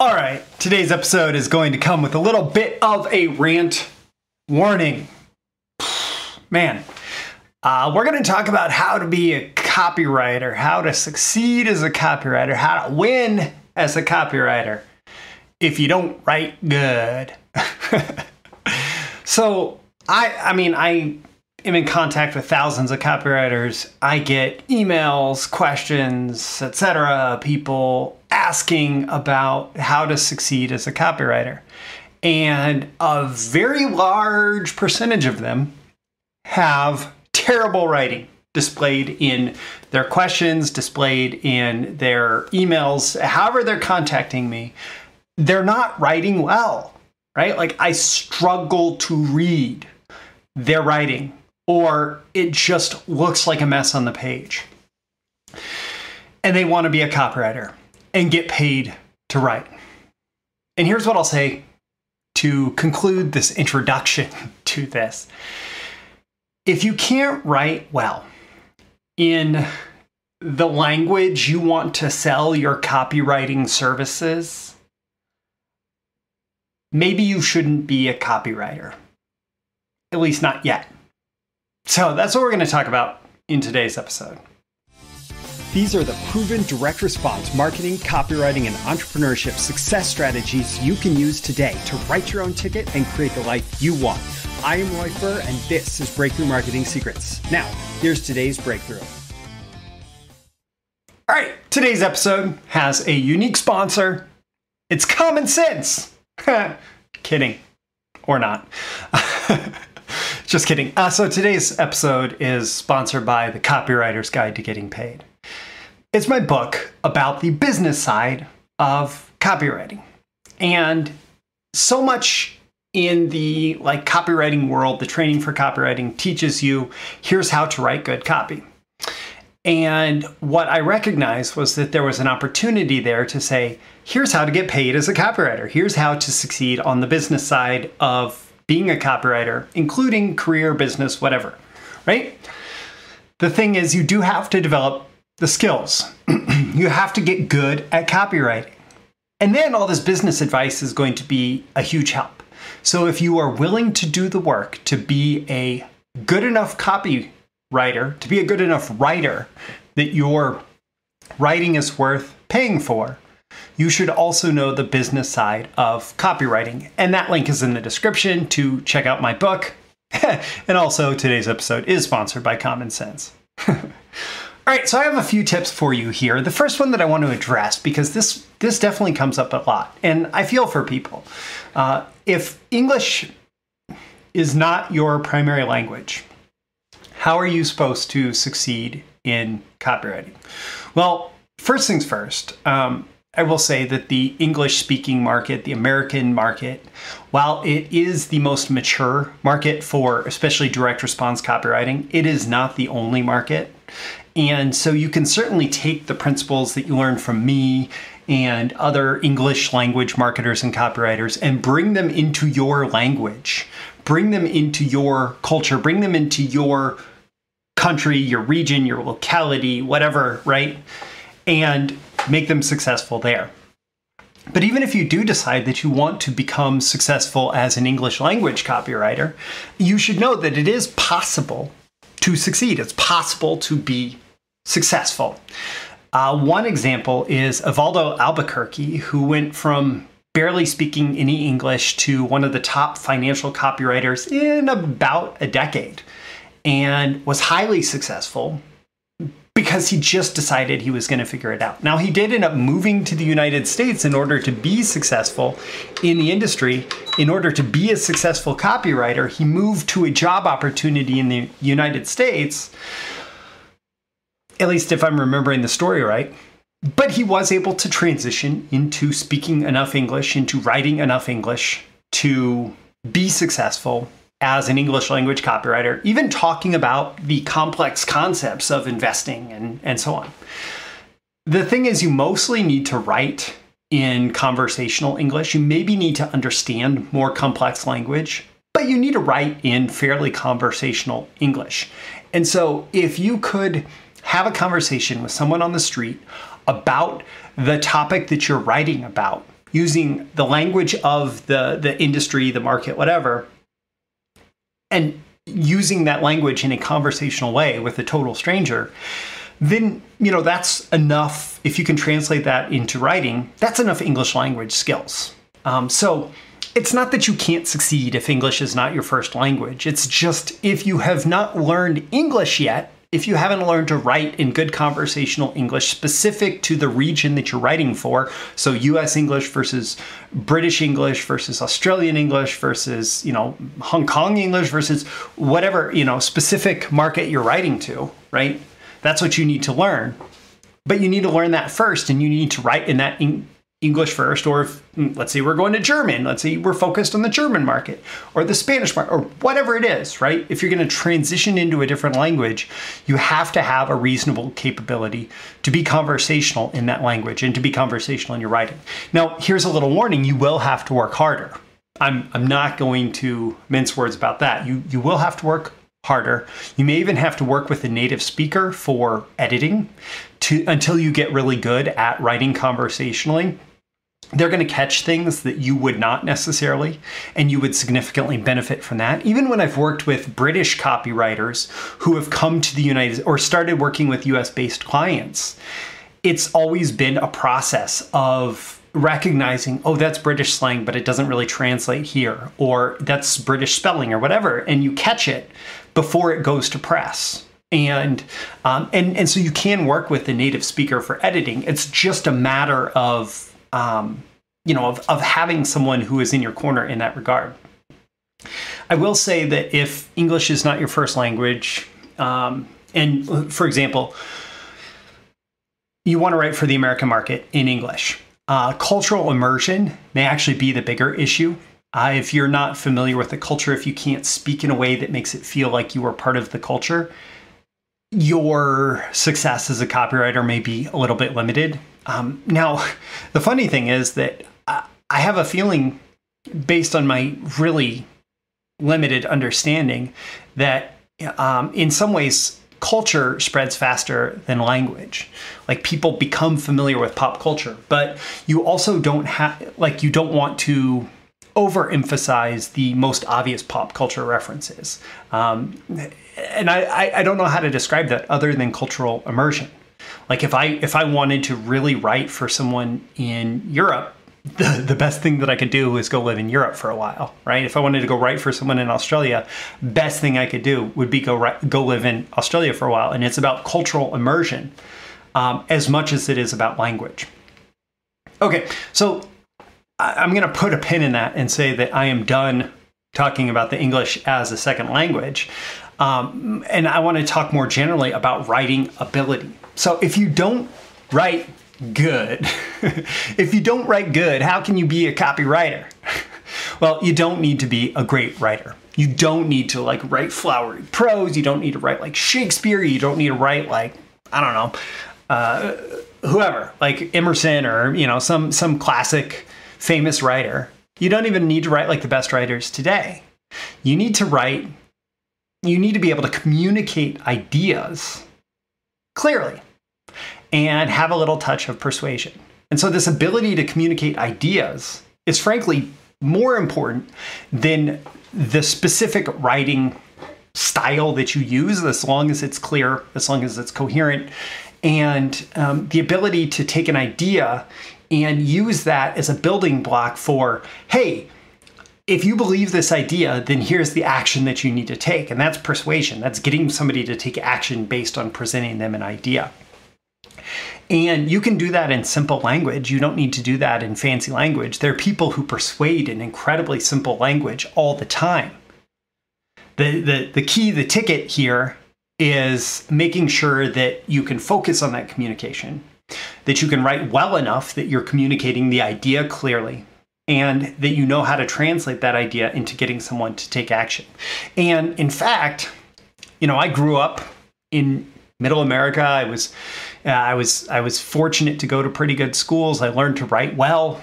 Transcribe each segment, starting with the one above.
All right, today's episode is going to come with a little bit of a rant warning. Man, uh, we're going to talk about how to be a copywriter, how to succeed as a copywriter, how to win as a copywriter if you don't write good. so, I, I mean, I am in contact with thousands of copywriters. I get emails, questions, etc. People asking about how to succeed as a copywriter. And a very large percentage of them have terrible writing displayed in their questions, displayed in their emails, however they're contacting me. They're not writing well, right? Like I struggle to read their writing or it just looks like a mess on the page. And they want to be a copywriter and get paid to write. And here's what I'll say to conclude this introduction to this. If you can't write well in the language you want to sell your copywriting services, maybe you shouldn't be a copywriter. At least not yet. So that's what we're going to talk about in today's episode. These are the proven direct response marketing, copywriting, and entrepreneurship success strategies you can use today to write your own ticket and create the life you want. I am Roy Furr, and this is Breakthrough Marketing Secrets. Now, here's today's breakthrough. All right, today's episode has a unique sponsor. It's Common Sense. Kidding. Or not. Just kidding. Uh, so today's episode is sponsored by the Copywriter's Guide to Getting Paid. It's my book about the business side of copywriting. And so much in the like copywriting world, the training for copywriting teaches you here's how to write good copy. And what I recognized was that there was an opportunity there to say, here's how to get paid as a copywriter. Here's how to succeed on the business side of being a copywriter, including career, business, whatever, right? The thing is, you do have to develop the skills. you have to get good at copywriting. And then all this business advice is going to be a huge help. So if you are willing to do the work to be a good enough copywriter, to be a good enough writer that your writing is worth paying for, you should also know the business side of copywriting. And that link is in the description to check out my book. and also, today's episode is sponsored by Common Sense. All right, so I have a few tips for you here. The first one that I want to address because this this definitely comes up a lot, and I feel for people. Uh, if English is not your primary language, how are you supposed to succeed in copywriting? Well, first things first. Um, I will say that the English speaking market, the American market, while it is the most mature market for especially direct response copywriting, it is not the only market. And so you can certainly take the principles that you learned from me and other English language marketers and copywriters and bring them into your language, bring them into your culture, bring them into your country, your region, your locality, whatever, right? And make them successful there. But even if you do decide that you want to become successful as an English language copywriter, you should know that it is possible to succeed. It's possible to be successful. Uh, one example is Evaldo Albuquerque, who went from barely speaking any English to one of the top financial copywriters in about a decade and was highly successful because he just decided he was going to figure it out. Now, he did end up moving to the United States in order to be successful in the industry. In order to be a successful copywriter, he moved to a job opportunity in the United States at least if I'm remembering the story right. But he was able to transition into speaking enough English, into writing enough English to be successful as an English language copywriter, even talking about the complex concepts of investing and, and so on. The thing is, you mostly need to write in conversational English. You maybe need to understand more complex language, but you need to write in fairly conversational English. And so, if you could have a conversation with someone on the street about the topic that you're writing about using the language of the the industry, the market, whatever, and using that language in a conversational way with a total stranger, then you know that's enough. If you can translate that into writing, that's enough English language skills. Um, so it's not that you can't succeed if English is not your first language. It's just if you have not learned English yet, if you haven't learned to write in good conversational English specific to the region that you're writing for, so US English versus British English versus Australian English versus, you know, Hong Kong English versus whatever, you know, specific market you're writing to, right? That's what you need to learn. But you need to learn that first and you need to write in that English first, or if, mm, let's say we're going to German, let's say we're focused on the German market or the Spanish market or whatever it is, right? If you're going to transition into a different language, you have to have a reasonable capability to be conversational in that language and to be conversational in your writing. Now, here's a little warning you will have to work harder. I'm, I'm not going to mince words about that. You, you will have to work harder. You may even have to work with a native speaker for editing to, until you get really good at writing conversationally they're going to catch things that you would not necessarily, and you would significantly benefit from that. Even when I've worked with British copywriters who have come to the United or started working with US based clients, it's always been a process of recognizing, oh, that's British slang, but it doesn't really translate here, or that's British spelling, or whatever, and you catch it before it goes to press. And um, and and so you can work with the native speaker for editing. It's just a matter of um, you know, of, of having someone who is in your corner in that regard. I will say that if English is not your first language, um, and for example, you want to write for the American market in English, uh, cultural immersion may actually be the bigger issue. Uh, if you're not familiar with the culture, if you can't speak in a way that makes it feel like you are part of the culture, your success as a copywriter may be a little bit limited. Um, now, the funny thing is that I, have a feeling, based on my really limited understanding, that um, in some ways, culture spreads faster than language. Like people become familiar with pop culture, but you also don't have, like, you don't want to overemphasize the most obvious pop culture references. Um, and I, I don't know how to describe that other than cultural immersion. Like if I if I wanted to really write for someone in Europe, the, the best thing that I could do is go live in Europe for a while, right? If I wanted to go write for someone in Australia, best thing I could do would be go write, go live in Australia for a while, and it's about cultural immersion um, as much as it is about language. Okay, so I'm going to put a pin in that and say that I am done talking about the English as a second language. Um, and I want to talk more generally about writing ability. So if you don't write good, if you don't write good, how can you be a copywriter? well, you don't need to be a great writer. You don't need to like write flowery prose. You don't need to write like Shakespeare. You don't need to write like I don't know, uh, whoever, like Emerson or you know some some classic famous writer. You don't even need to write like the best writers today. You need to write you need to be able to communicate ideas clearly and have a little touch of persuasion. And so, this ability to communicate ideas is frankly more important than the specific writing style that you use, as long as it's clear, as long as it's coherent, and um, the ability to take an idea and use that as a building block for, hey, if you believe this idea, then here's the action that you need to take. And that's persuasion. That's getting somebody to take action based on presenting them an idea. And you can do that in simple language. You don't need to do that in fancy language. There are people who persuade in incredibly simple language all the time. The, the, the key, the ticket here is making sure that you can focus on that communication, that you can write well enough that you're communicating the idea clearly, and that you know how to translate that idea into getting someone to take action. And in fact, you know, I grew up in middle America. I was uh, I was I was fortunate to go to pretty good schools. I learned to write well.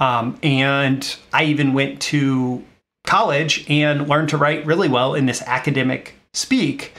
Um, and I even went to college and learned to write really well in this academic speak.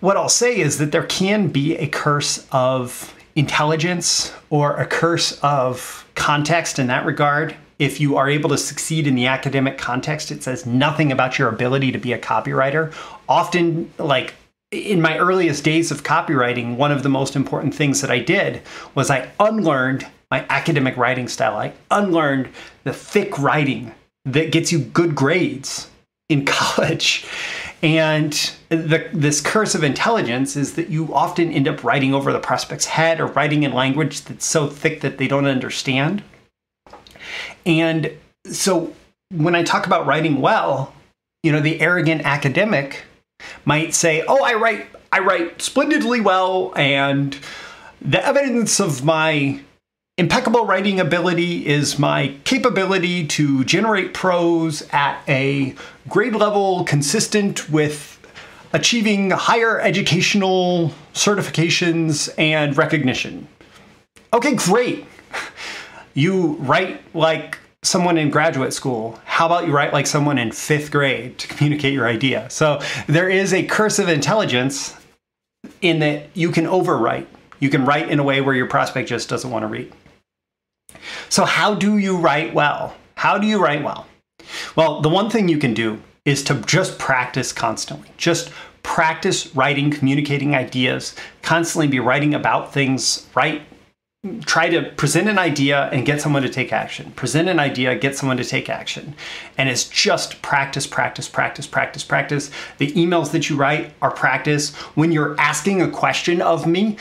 What I'll say is that there can be a curse of intelligence or a curse of context in that regard. If you are able to succeed in the academic context, it says nothing about your ability to be a copywriter. Often, like in my earliest days of copywriting, one of the most important things that I did was I unlearned my academic writing style. I unlearned the thick writing that gets you good grades in college. And the, this curse of intelligence is that you often end up writing over the prospect's head or writing in language that's so thick that they don't understand. And so when I talk about writing well, you know, the arrogant academic might say, "Oh, I write I write splendidly well and the evidence of my impeccable writing ability is my capability to generate prose at a grade level consistent with achieving higher educational certifications and recognition. Okay, great. You write like someone in graduate school. How about you write like someone in fifth grade to communicate your idea? So there is a curse of intelligence in that you can overwrite. You can write in a way where your prospect just doesn't want to read. So, how do you write well? How do you write well? Well, the one thing you can do is to just practice constantly. Just practice writing, communicating ideas, constantly be writing about things, write try to present an idea and get someone to take action. Present an idea, get someone to take action. And it's just practice, practice, practice, practice, practice. The emails that you write are practice. When you're asking a question of me,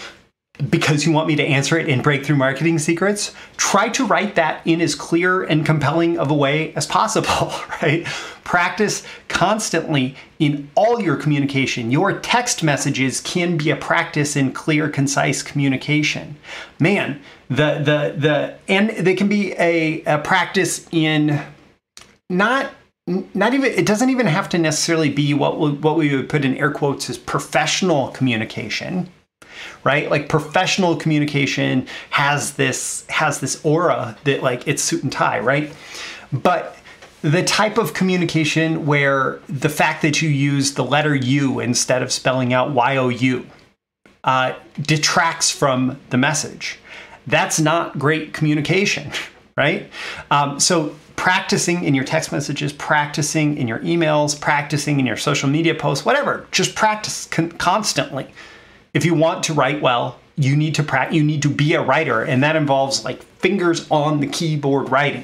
because you want me to answer it in Breakthrough Marketing Secrets, try to write that in as clear and compelling of a way as possible, right? Practice constantly in all your communication. Your text messages can be a practice in clear, concise communication. Man, the the the and they can be a, a practice in not not even it doesn't even have to necessarily be what we, what we would put in air quotes as professional communication right? Like professional communication has this has this aura that like it's suit and tie, right? But the type of communication where the fact that you use the letter U instead of spelling out Y O U uh, detracts from the message. That's not great communication, right? Um, so practicing in your text messages, practicing in your emails, practicing in your social media posts, whatever. Just practice con- constantly if you want to write well, you need to pra- you need to be a writer, and that involves like fingers on the keyboard writing.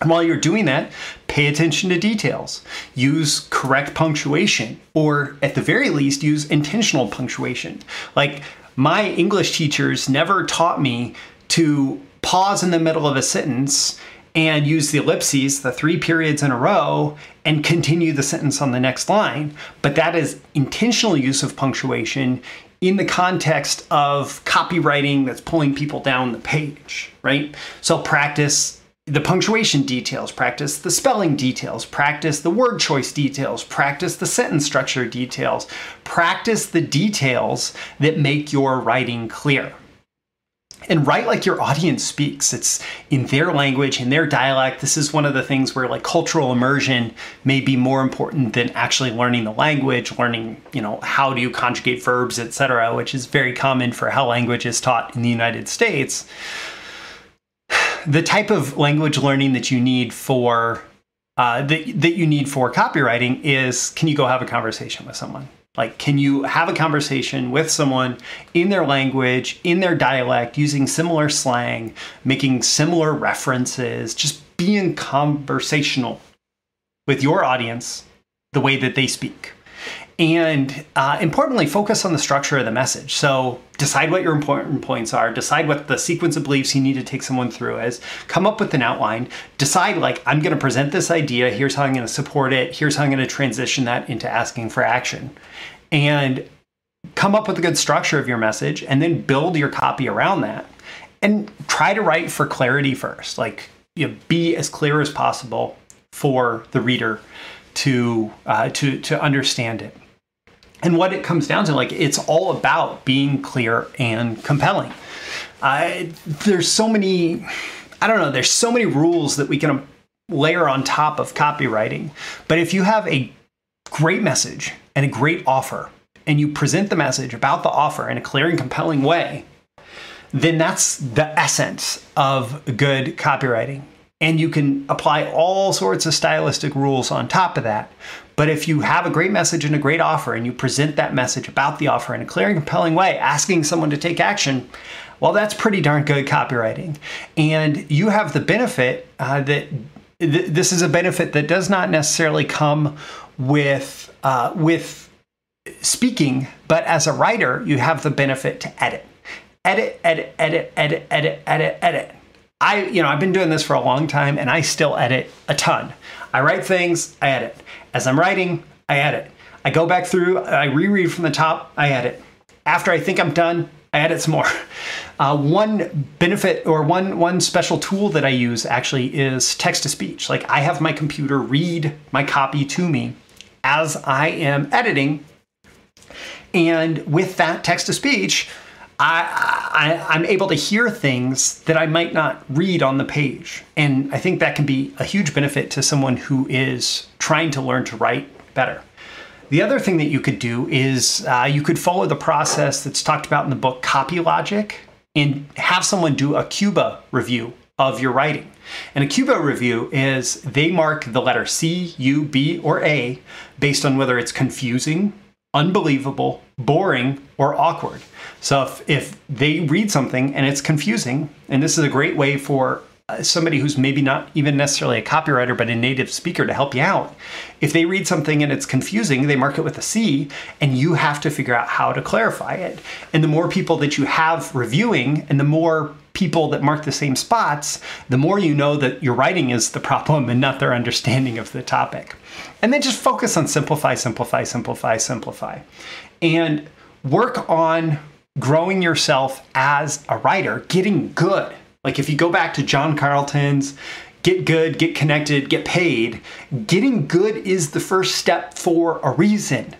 And while you're doing that, pay attention to details. Use correct punctuation, or at the very least, use intentional punctuation. Like my English teachers never taught me to pause in the middle of a sentence and use the ellipses, the three periods in a row, and continue the sentence on the next line. But that is intentional use of punctuation in the context of copywriting that's pulling people down the page, right? So practice the punctuation details, practice the spelling details, practice the word choice details, practice the sentence structure details, practice the details that make your writing clear and write like your audience speaks. It's in their language, in their dialect. This is one of the things where like cultural immersion may be more important than actually learning the language, learning, you know, how do you conjugate verbs, etc., which is very common for how language is taught in the United States. The type of language learning that you need for uh, that, that you need for copywriting is can you go have a conversation with someone? Like, can you have a conversation with someone in their language, in their dialect, using similar slang, making similar references, just being conversational with your audience the way that they speak? And uh, importantly, focus on the structure of the message. So decide what your important points are, decide what the sequence of beliefs you need to take someone through is, come up with an outline, decide, like, I'm to present this idea, here's how I'm to support it, here's how I'm to transition that into asking for action. And come up with a good structure of your message and then build your copy around that. And try to write for clarity first. Like, you know, be as clear as possible for the reader to uh, to to understand it and what it comes down to like it's all about being clear and compelling uh, there's so many i don't know there's so many rules that we can layer on top of copywriting but if you have a great message and a great offer and you present the message about the offer in a clear and compelling way then that's the essence of good copywriting. And you can apply all sorts of stylistic rules on top of that. But if you have a great message and a great offer and you present that message about the offer in a clear and compelling way, asking someone to take action, well, that's pretty darn good copywriting. And you have the benefit uh, that th- this is a benefit that does not necessarily come with uh, with speaking, but as a writer, you have the benefit to edit, edit, edit, edit, edit, edit, edit, edit. I, you know, I've been doing this for a long time, and I still edit a ton. I write things, I edit. As I'm writing, I edit. I go back through, I reread from the top, I edit. After I think I'm done, I edit some more. Uh, one benefit or one one special tool that I use actually is text to speech. Like I have my computer read my copy to me as I am editing, and with that text to speech, I, I, am able to hear things that I might not read on the page. And I think that can be a huge benefit to someone who is trying to learn to write better. The other thing that you could do is uh, you could follow the process that's talked about in the book Copy Logic and have someone do a Cuba review of your writing. And a Cuba review is they mark the letter C, U, B, or A based on whether it's confusing, unbelievable, boring, or awkward. So if, if they read something and it's confusing, and this is a great way for uh, somebody who's maybe not even necessarily a copywriter but a native speaker to help you out. If they read something and it's confusing, they mark it with a C and you have to figure out how to clarify it. And the more people that you have reviewing and the more people that mark the same spots, the more you know that your writing is the problem and not their understanding of the topic. And then just focus on simplify, simplify, simplify, simplify. And work on growing yourself as a writer, getting good like if you go back to John Carlton's get good, get connected, get paid, getting good is the first step for a reason.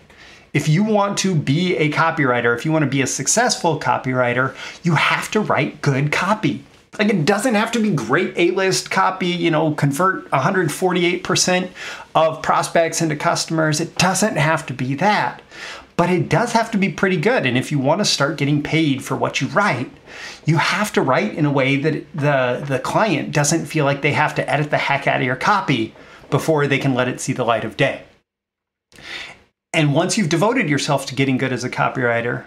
If you want to be a copywriter, if you want to be a successful copywriter, you have to write good copy. Like it doesn't have to be great A-list copy, you know, convert 148% of prospects into customers. It doesn't have to be that but it does have to be pretty good. And if you want to start getting paid for what you write, you have to write in a way that the, the client doesn't feel like they have to edit the heck out of your copy before they can let it see the light of day. And once you've devoted yourself to getting good as a copywriter,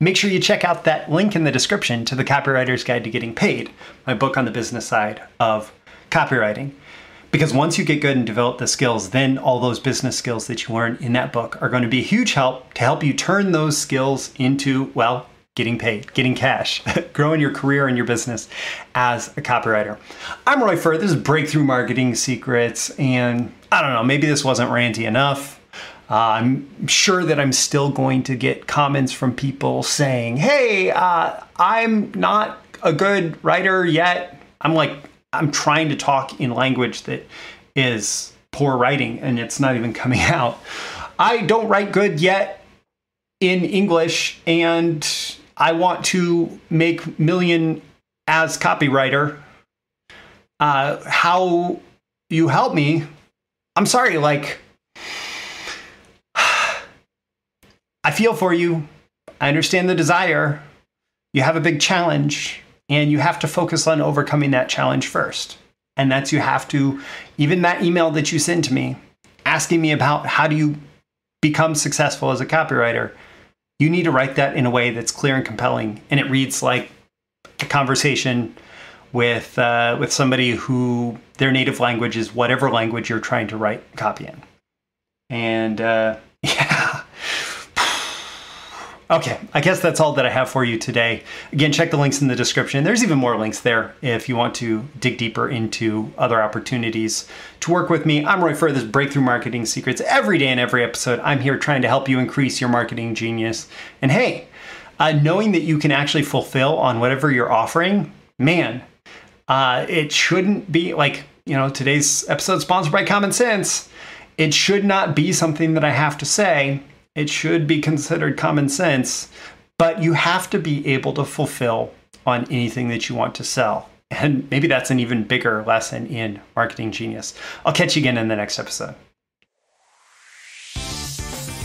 make sure you check out that link in the description to the Copywriter's Guide to Getting Paid, my book on the business side of copywriting. Because once you get good and develop the skills, then all those business skills that you learn in that book are going to be a huge help to help you turn those skills into, well, getting paid, getting cash, growing your career and your business as a copywriter. I'm Roy Furr. This is Breakthrough Marketing Secrets. And I don't know, maybe this wasn't ranty enough. Uh, I'm sure that I'm still going to get comments from people saying, hey, uh, I'm not a good writer yet. I'm like, I'm trying to talk in language that is poor writing and it's not even coming out. I don't write good yet in English and I want to make million as copywriter. Uh, how you help me? I'm sorry, like, I feel for you. I understand the desire. You have a big challenge. And you have to focus on overcoming that challenge first. And that's you have to, even that email that you send to me asking me about how do you become successful as a copywriter, you need to write that in a way that's clear and compelling. And it reads like a conversation with, uh, with somebody who their native language is whatever language you're trying to write copy in. And uh, yeah, Okay, I guess that's all that I have for you today. Again, check the links in the description. There's even more links there if you want to dig deeper into other opportunities to work with me. I'm Roy Furr, Breakthrough Marketing Secrets. Every day in every episode, I'm here trying to help you increase your marketing genius. And hey, uh, knowing that you can actually fulfill on whatever you're offering, man, uh, it shouldn't be like, you know, today's episode sponsored by Common Sense. It should not be something that I have to say it should be considered common sense, but you have to be able to fulfill on anything that you want to sell. And maybe that's an even bigger lesson in marketing genius. I'll catch you again in the next episode.